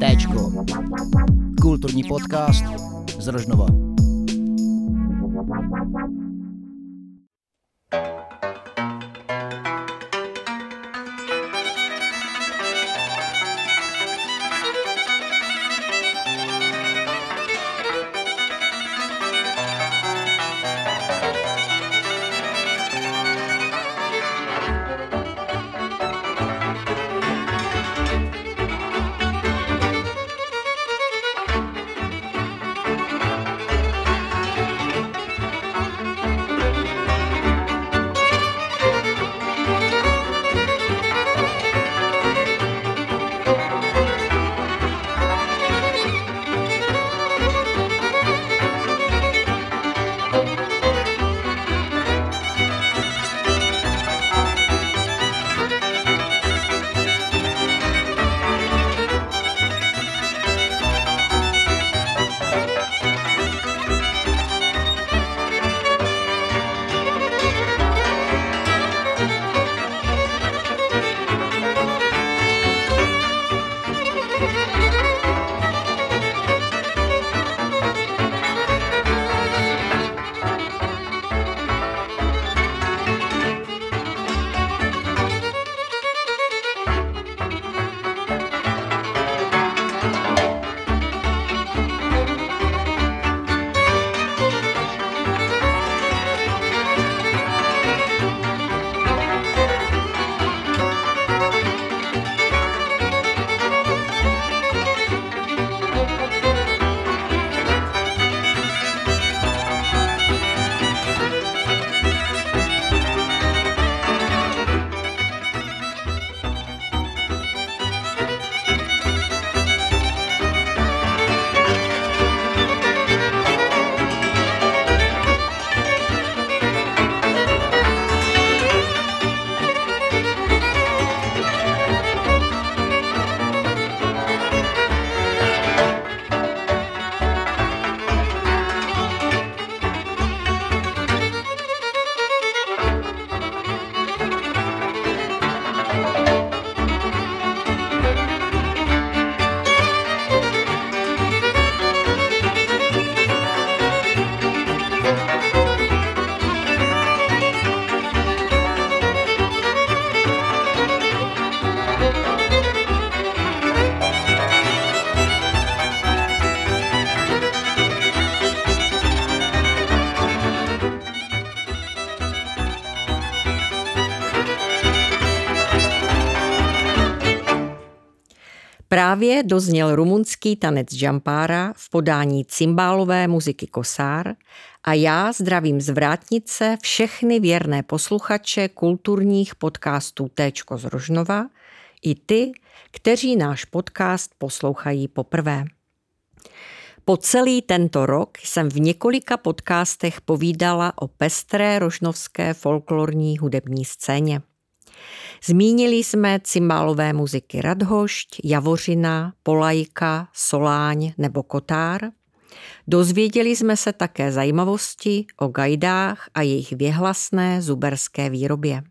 Téčko. Kulturní podcast z Rožnova. Právě dozněl rumunský tanec Jampára v podání cymbálové muziky Kosár a já zdravím z vrátnice všechny věrné posluchače kulturních podcastů Téčko z Rožnova i ty, kteří náš podcast poslouchají poprvé. Po celý tento rok jsem v několika podcastech povídala o pestré rožnovské folklorní hudební scéně. Zmínili jsme cymbálové muziky Radhošť, Javořina, Polajka, Soláň nebo Kotár. Dozvěděli jsme se také zajímavosti o gajdách a jejich věhlasné zuberské výrobě.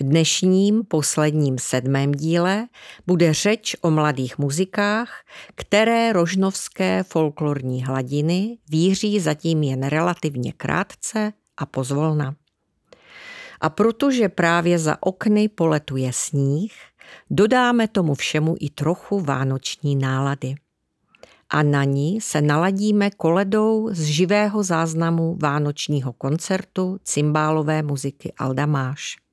V dnešním posledním sedmém díle bude řeč o mladých muzikách, které rožnovské folklorní hladiny víří zatím jen relativně krátce a pozvolna. A protože právě za okny poletuje sníh, dodáme tomu všemu i trochu vánoční nálady. A na ní se naladíme koledou z živého záznamu vánočního koncertu cymbálové muziky Aldamáš.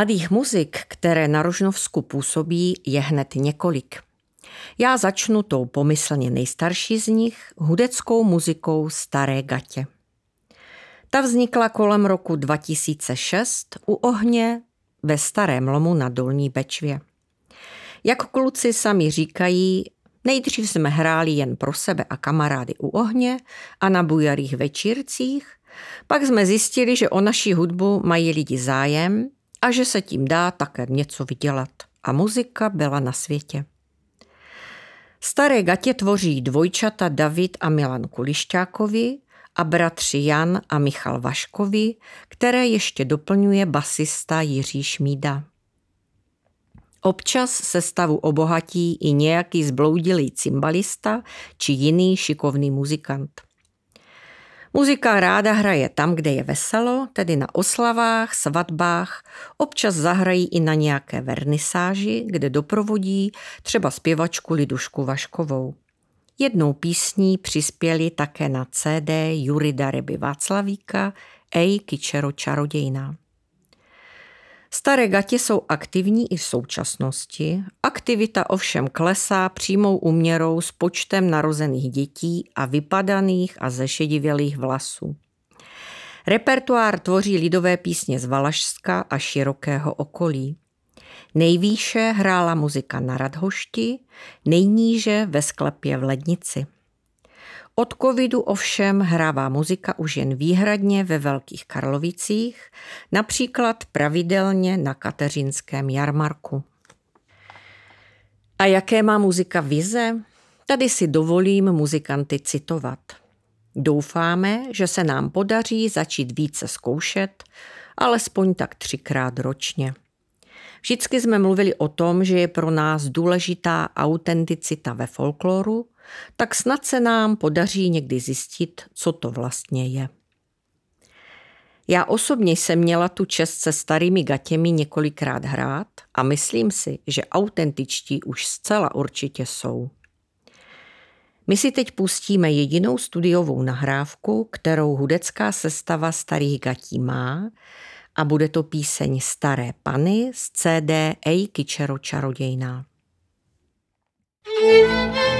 Mladých muzik, které na Rožnovsku působí, je hned několik. Já začnu tou pomyslně nejstarší z nich, hudeckou muzikou Staré Gatě. Ta vznikla kolem roku 2006 u ohně ve Starém lomu na Dolní Bečvě. Jak kluci sami říkají, nejdřív jsme hráli jen pro sebe a kamarády u ohně a na bujarých večírcích, pak jsme zjistili, že o naší hudbu mají lidi zájem a že se tím dá také něco vydělat. A muzika byla na světě. Staré gatě tvoří dvojčata David a Milan Kulišťákovi a bratři Jan a Michal Vaškovi, které ještě doplňuje basista Jiří Šmída. Občas se stavu obohatí i nějaký zbloudilý cymbalista či jiný šikovný muzikant. Muzika ráda hraje tam, kde je veselo, tedy na oslavách, svatbách, občas zahrají i na nějaké vernisáži, kde doprovodí třeba zpěvačku Lidušku Vaškovou. Jednou písní přispěli také na CD Jurida Reby Václavíka Ej Kičero čarodějná. Staré gatě jsou aktivní i v současnosti. Aktivita ovšem klesá přímou uměrou s počtem narozených dětí a vypadaných a zešedivělých vlasů. Repertoár tvoří lidové písně z Valašska a širokého okolí. Nejvýše hrála muzika na Radhošti, nejníže ve sklepě v Lednici. Od covidu ovšem hrává muzika už jen výhradně ve Velkých Karlovicích, například pravidelně na Kateřinském jarmarku. A jaké má muzika vize? Tady si dovolím muzikanty citovat. Doufáme, že se nám podaří začít více zkoušet, alespoň tak třikrát ročně. Vždycky jsme mluvili o tom, že je pro nás důležitá autenticita ve folkloru, tak snad se nám podaří někdy zjistit, co to vlastně je. Já osobně jsem měla tu čest se starými gatěmi několikrát hrát a myslím si, že autentičtí už zcela určitě jsou. My si teď pustíme jedinou studiovou nahrávku, kterou hudecká sestava Starých gatí má a bude to píseň Staré pany z CD Ej Kičero čarodějná. thank you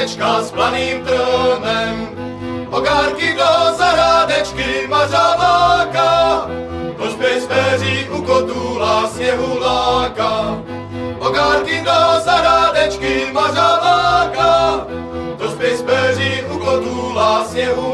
zahrádečka s planým trnem. Ogárky do zahrádečky mařaláka, pospěch péří u kotůla sněhuláka. Ogárky do zahrádečky mařaláka, pospěch péří u kotůla sněhuláka.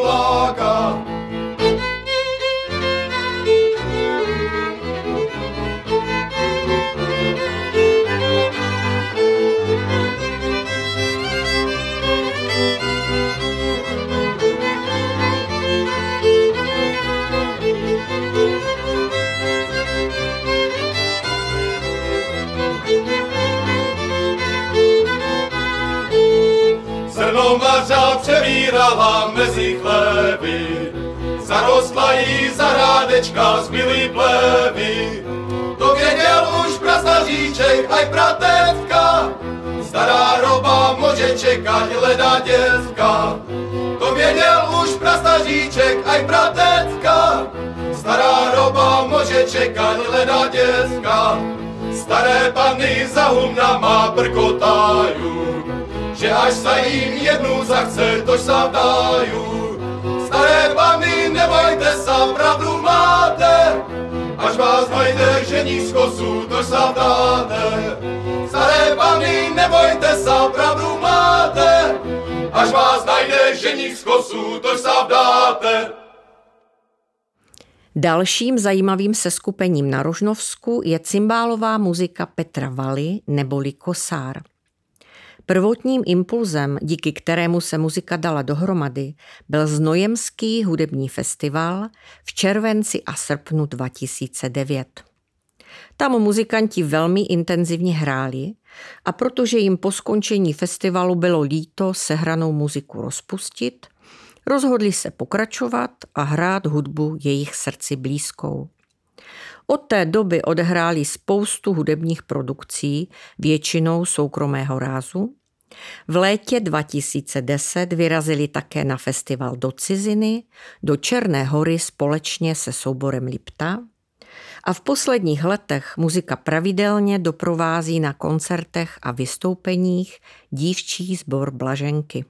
Převírala mezi chlévy, zarostla jí zahrádečka z bílý plevy. To věděl už prastaříček, aj pratetka, stará roba může čekat leda dětka. To věděl už prastaříček, aj pratetka, stará roba může čekat leda dětka. Staré panny za humnama prkotajú, že až sa jim jednu zachce, tož sa vdajú. Staré pany, nebojte sa, pravdu máte, až vás najde žení z kosu, tož sa vdáte. Staré pany, nebojte sa, pravdu máte, až vás najde žení z kosu, tož sa vdáte. Dalším zajímavým seskupením na Rožnovsku je cymbálová muzika Petra Valy neboli Kosár. Prvotním impulzem, díky kterému se muzika dala dohromady, byl Znojemský hudební festival v červenci a srpnu 2009. Tam muzikanti velmi intenzivně hráli a protože jim po skončení festivalu bylo líto sehranou muziku rozpustit, rozhodli se pokračovat a hrát hudbu jejich srdci blízkou. Od té doby odehráli spoustu hudebních produkcí, většinou soukromého rázu. V létě 2010 vyrazili také na festival do ciziny, do Černé hory společně se souborem Lipta a v posledních letech muzika pravidelně doprovází na koncertech a vystoupeních dívčí sbor Blaženky.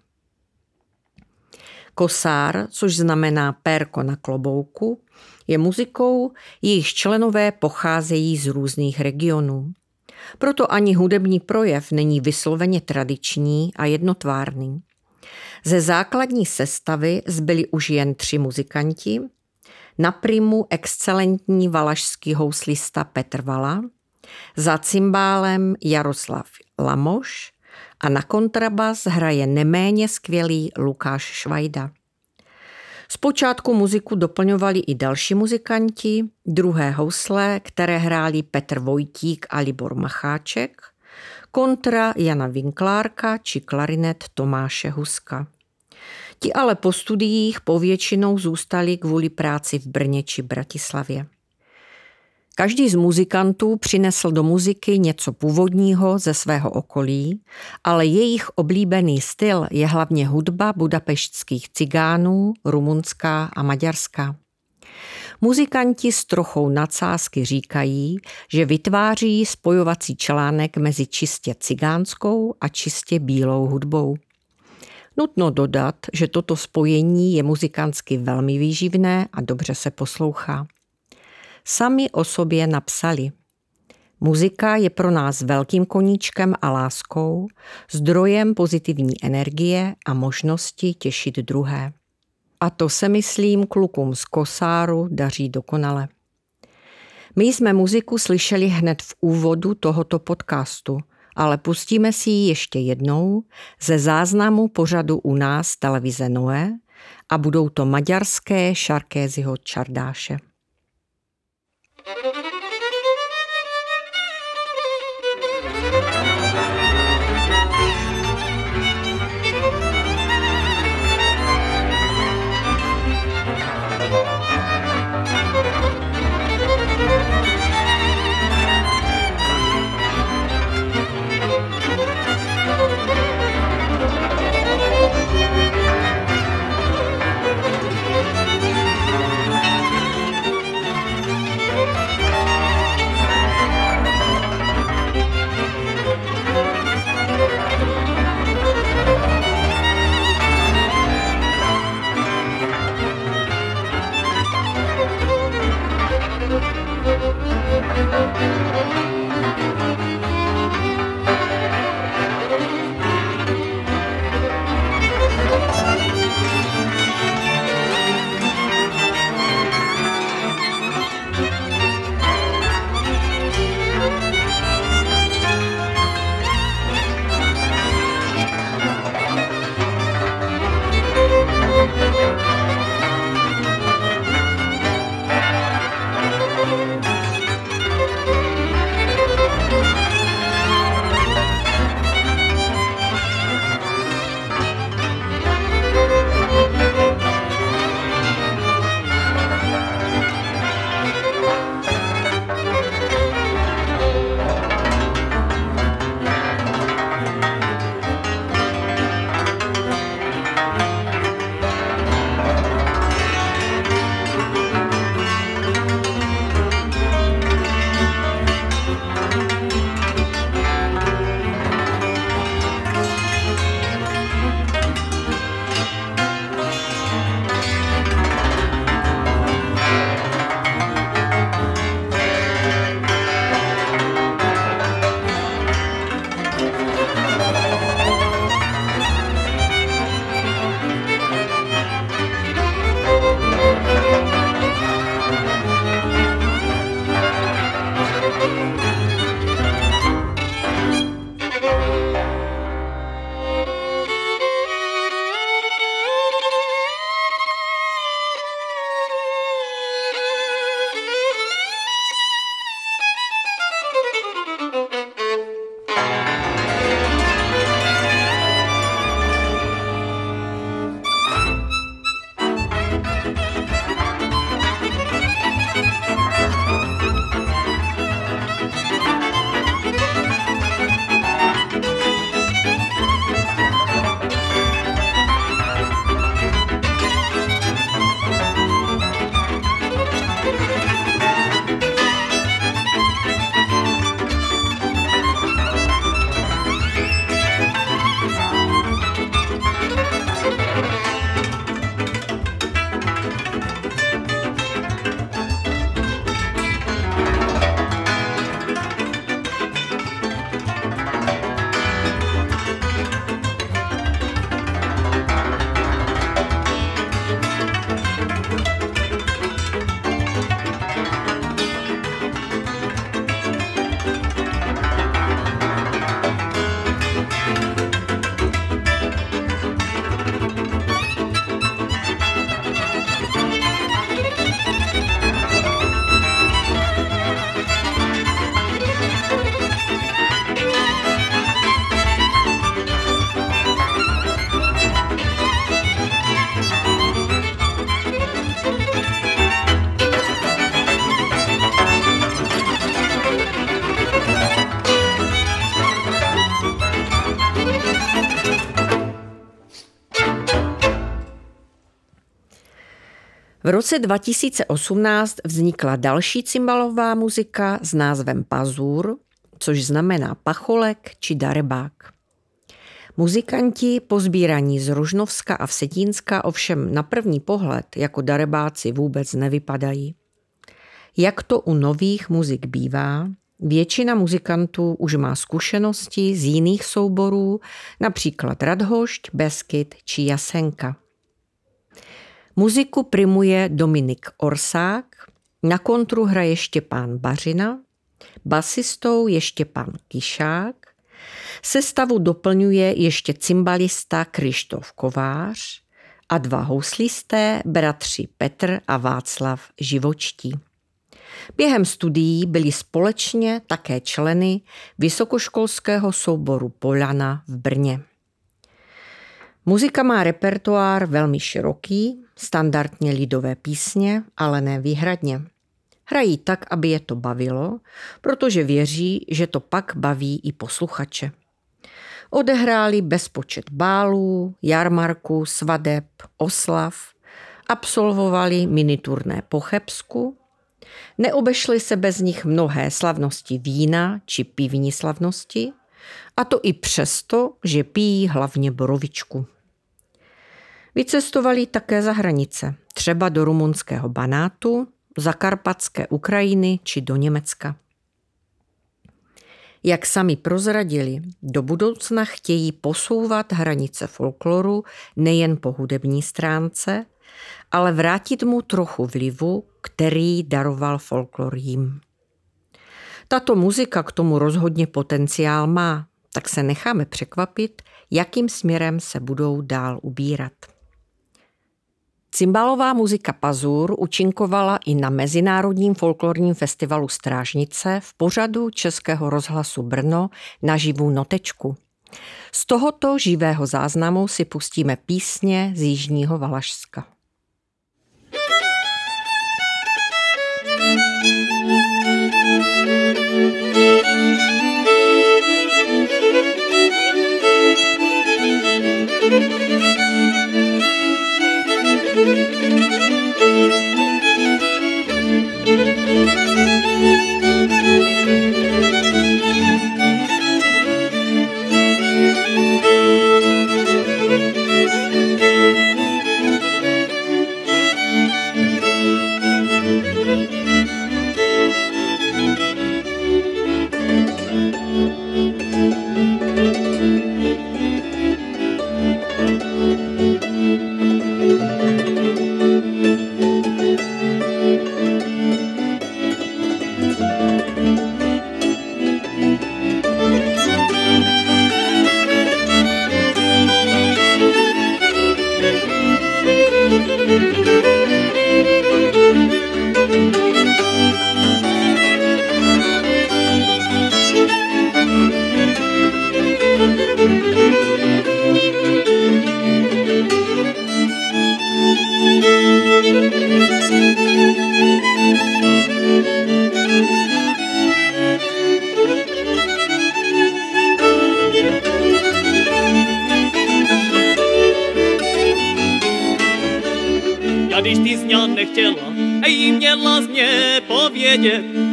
Kosár, což znamená pérko na klobouku, je muzikou, jejíž členové pocházejí z různých regionů. Proto ani hudební projev není vysloveně tradiční a jednotvárný. Ze základní sestavy zbyli už jen tři muzikanti, na primu excelentní valašský houslista Petr Vala, za cymbálem Jaroslav Lamoš a na kontrabas hraje neméně skvělý Lukáš Švajda. Zpočátku muziku doplňovali i další muzikanti, druhé housle, které hráli Petr Vojtík a Libor Macháček, kontra Jana Vinklárka či klarinet Tomáše Huska. Ti ale po studiích povětšinou zůstali kvůli práci v Brně či Bratislavě. Každý z muzikantů přinesl do muziky něco původního ze svého okolí, ale jejich oblíbený styl je hlavně hudba budapeštských cigánů, rumunská a maďarská. Muzikanti s trochou nadsázky říkají, že vytváří spojovací článek mezi čistě cigánskou a čistě bílou hudbou. Nutno dodat, že toto spojení je muzikantsky velmi výživné a dobře se poslouchá. Sami o sobě napsali. Muzika je pro nás velkým koníčkem a láskou, zdrojem pozitivní energie a možnosti těšit druhé. A to se myslím klukům z Kosáru daří dokonale. My jsme muziku slyšeli hned v úvodu tohoto podcastu – ale pustíme si ji ještě jednou ze záznamu pořadu u nás televize Noé a budou to maďarské Šarkéziho Čardáše. Thank you. V roce 2018 vznikla další cymbalová muzika s názvem Pazur, což znamená pacholek či darebák. Muzikanti pozbíraní z Rožnovska a Vsetínska ovšem na první pohled jako darebáci vůbec nevypadají. Jak to u nových muzik bývá, většina muzikantů už má zkušenosti z jiných souborů, například Radhošť, Beskyt či Jasenka. Muziku primuje Dominik Orsák, na kontru hraje Štěpán Bařina, basistou je Štěpán Kišák, sestavu doplňuje ještě cymbalista Krištof Kovář a dva houslisté, bratři Petr a Václav Živočtí. Během studií byli společně také členy vysokoškolského souboru Polana v Brně. Muzika má repertoár velmi široký, standardně lidové písně, ale ne výhradně. Hrají tak, aby je to bavilo, protože věří, že to pak baví i posluchače. Odehráli bezpočet bálů, jarmarků, svadeb, oslav, absolvovali miniturné po Chebsku, neobešly se bez nich mnohé slavnosti vína či pivní slavnosti, a to i přesto, že pijí hlavně borovičku. Vycestovali také za hranice, třeba do rumunského Banátu, zakarpatské Ukrajiny či do Německa. Jak sami prozradili, do budoucna chtějí posouvat hranice folkloru nejen po hudební stránce, ale vrátit mu trochu vlivu, který daroval folklor jim. Tato muzika k tomu rozhodně potenciál má, tak se necháme překvapit, jakým směrem se budou dál ubírat. Cymbalová muzika Pazur účinkovala i na Mezinárodním folklorním festivalu Strážnice v pořadu Českého rozhlasu Brno na živou notečku. Z tohoto živého záznamu si pustíme písně z Jižního Valašska. Música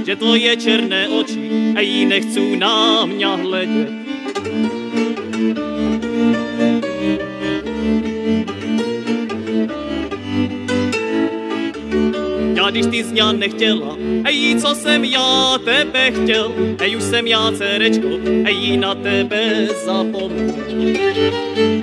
že tvoje černé oči a jí nechcú na mňa hledět. Já když ty z nechtěla, ej, co jsem já tebe chtěl, ej, už jsem já cerečko, ej, na tebe zapomněl.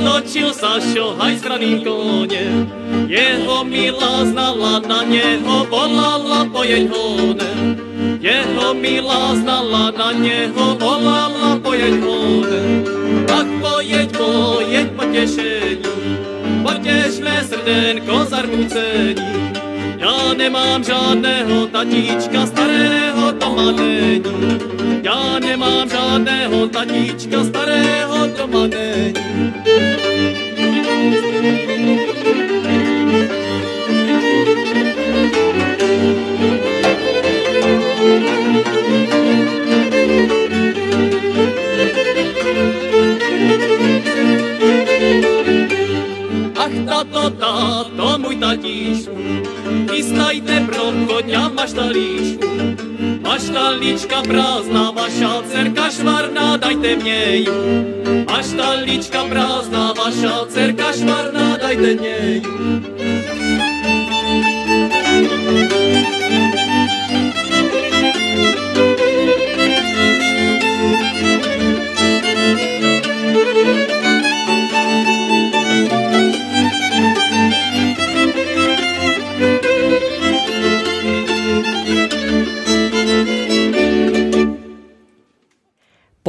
Zatočil Sašo hajzraným koněm. Jeho milá znala na něho, volala pojeď honem. Jeho milá znala na něho, volala pojeď honem. Tak pojeď, pojeď potěšení, potěš mé srdenko zarmucení. Já nemám žádného tatíčka, starého doma není. Já nemám žádného tatíčka, starého doma není tato, táto, můj tatíšku, chystajte pro koně maštalíšku. Masz taliczka prazna, wasza cerka szwarna, daj te mniej. Masz taliczka prazna, wasza cerka szwarna, daj te mniej.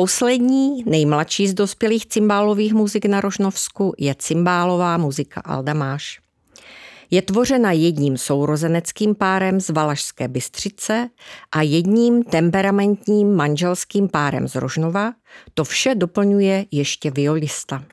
Poslední, nejmladší z dospělých cymbálových muzik na Rožnovsku je cymbálová muzika Aldamáš. Je tvořena jedním sourozeneckým párem z Valašské Bystřice a jedním temperamentním manželským párem z Rožnova. To vše doplňuje ještě violista.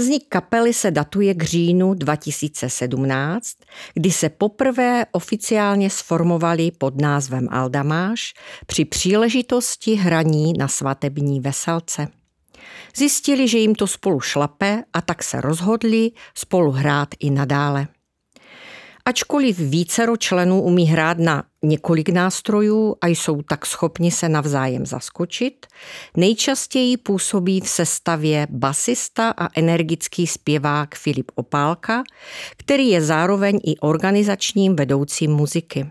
Vznik kapely se datuje k říjnu 2017, kdy se poprvé oficiálně sformovali pod názvem Aldamáš při příležitosti hraní na svatební veselce. Zjistili, že jim to spolu šlape a tak se rozhodli spolu hrát i nadále. Ačkoliv vícero členů umí hrát na několik nástrojů a jsou tak schopni se navzájem zaskočit, nejčastěji působí v sestavě basista a energický zpěvák Filip Opálka, který je zároveň i organizačním vedoucím muziky.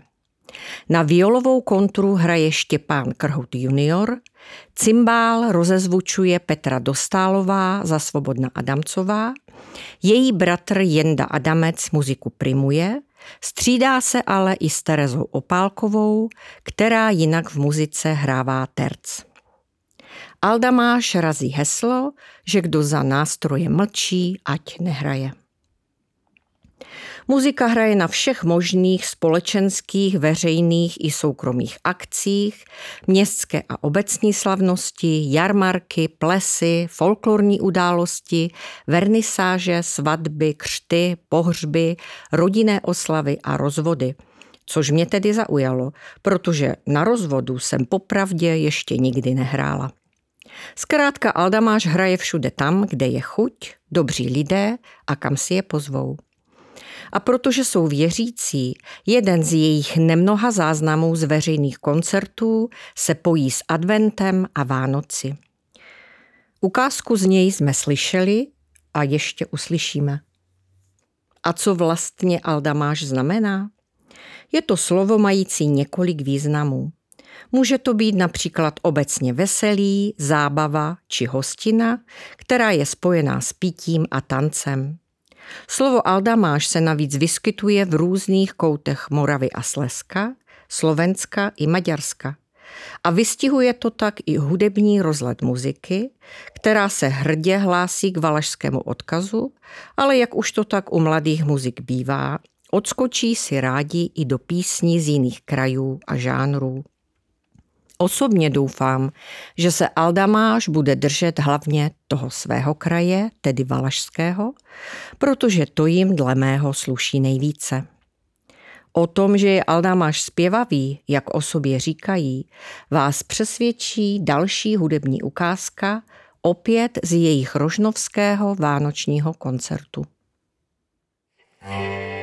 Na violovou kontru hraje Štěpán Krhout junior, cymbál rozezvučuje Petra Dostálová za Svobodna Adamcová, její bratr Jenda Adamec muziku primuje, střídá se ale i s Terezou Opálkovou, která jinak v muzice hrává terc. Aldamáš razí heslo, že kdo za nástroje mlčí, ať nehraje. Muzika hraje na všech možných společenských, veřejných i soukromých akcích, městské a obecní slavnosti, jarmarky, plesy, folklorní události, vernisáže, svatby, křty, pohřby, rodinné oslavy a rozvody. Což mě tedy zaujalo, protože na rozvodu jsem popravdě ještě nikdy nehrála. Zkrátka Aldamáš hraje všude tam, kde je chuť, dobří lidé a kam si je pozvou. A protože jsou věřící, jeden z jejich nemnoha záznamů z veřejných koncertů se pojí s adventem a Vánoci. Ukázku z něj jsme slyšeli a ještě uslyšíme. A co vlastně Aldamáš znamená? Je to slovo mající několik významů. Může to být například obecně veselý, zábava či hostina, která je spojená s pitím a tancem. Slovo aldamáš se navíc vyskytuje v různých koutech Moravy a Slezska, Slovenska i Maďarska. A vystihuje to tak i hudební rozhled muziky, která se hrdě hlásí k valašskému odkazu, ale jak už to tak u mladých muzik bývá, odskočí si rádi i do písní z jiných krajů a žánrů. Osobně doufám, že se Aldamáš bude držet hlavně toho svého kraje, tedy Valašského, protože to jim dle mého sluší nejvíce. O tom, že je Aldamáš zpěvavý, jak o sobě říkají, vás přesvědčí další hudební ukázka, opět z jejich rožnovského vánočního koncertu. Nekonečný,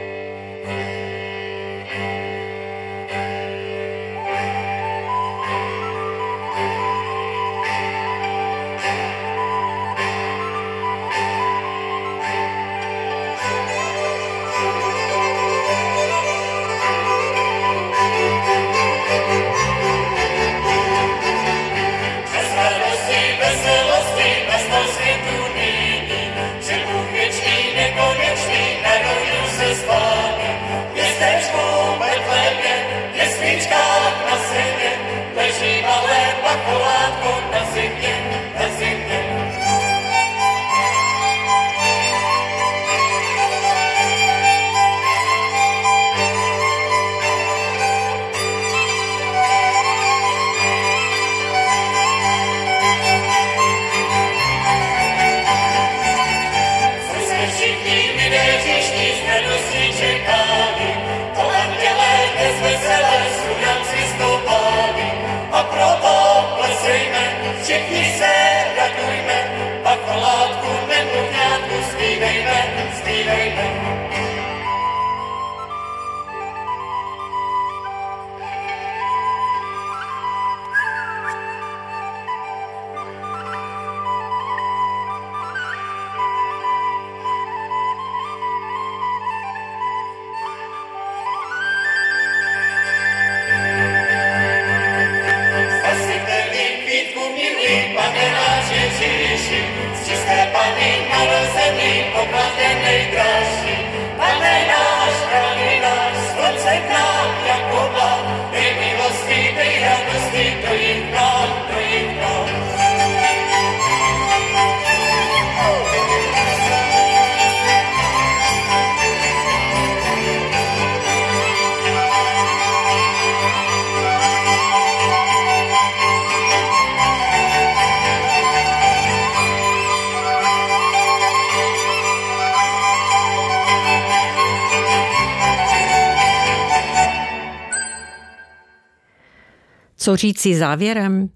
Co říci závěrem?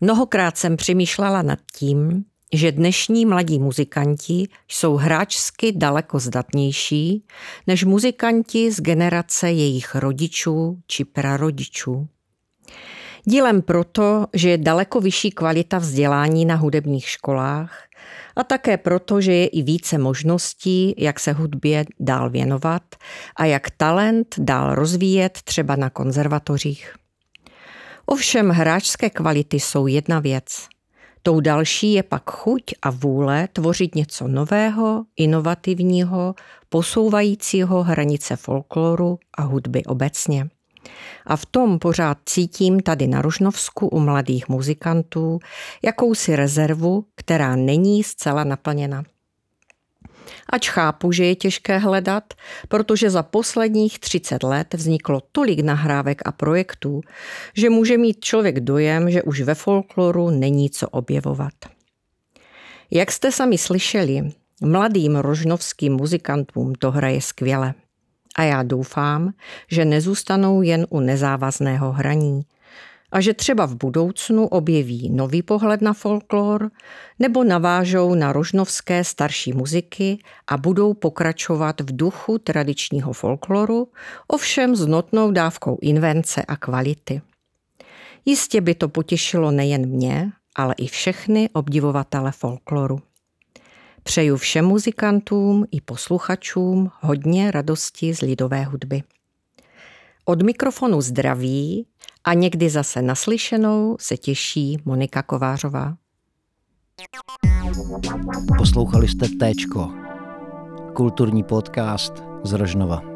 Mnohokrát jsem přemýšlela nad tím, že dnešní mladí muzikanti jsou hráčsky daleko zdatnější než muzikanti z generace jejich rodičů či prarodičů. Dílem proto, že je daleko vyšší kvalita vzdělání na hudebních školách a také proto, že je i více možností, jak se hudbě dál věnovat a jak talent dál rozvíjet třeba na konzervatořích. Ovšem hráčské kvality jsou jedna věc. Tou další je pak chuť a vůle tvořit něco nového, inovativního, posouvajícího hranice folkloru a hudby obecně. A v tom pořád cítím tady na Ružnovsku u mladých muzikantů jakousi rezervu, která není zcela naplněna. Ač chápu, že je těžké hledat, protože za posledních 30 let vzniklo tolik nahrávek a projektů, že může mít člověk dojem, že už ve folkloru není co objevovat. Jak jste sami slyšeli, mladým rožnovským muzikantům to hraje skvěle. A já doufám, že nezůstanou jen u nezávazného hraní, a že třeba v budoucnu objeví nový pohled na folklor nebo navážou na rožnovské starší muziky a budou pokračovat v duchu tradičního folkloru, ovšem s notnou dávkou invence a kvality. Jistě by to potěšilo nejen mě, ale i všechny obdivovatele folkloru. Přeju všem muzikantům i posluchačům hodně radosti z lidové hudby. Od mikrofonu zdraví a někdy zase naslyšenou se těší Monika Kovářová. Poslouchali jste Téčko, kulturní podcast z Rožnova.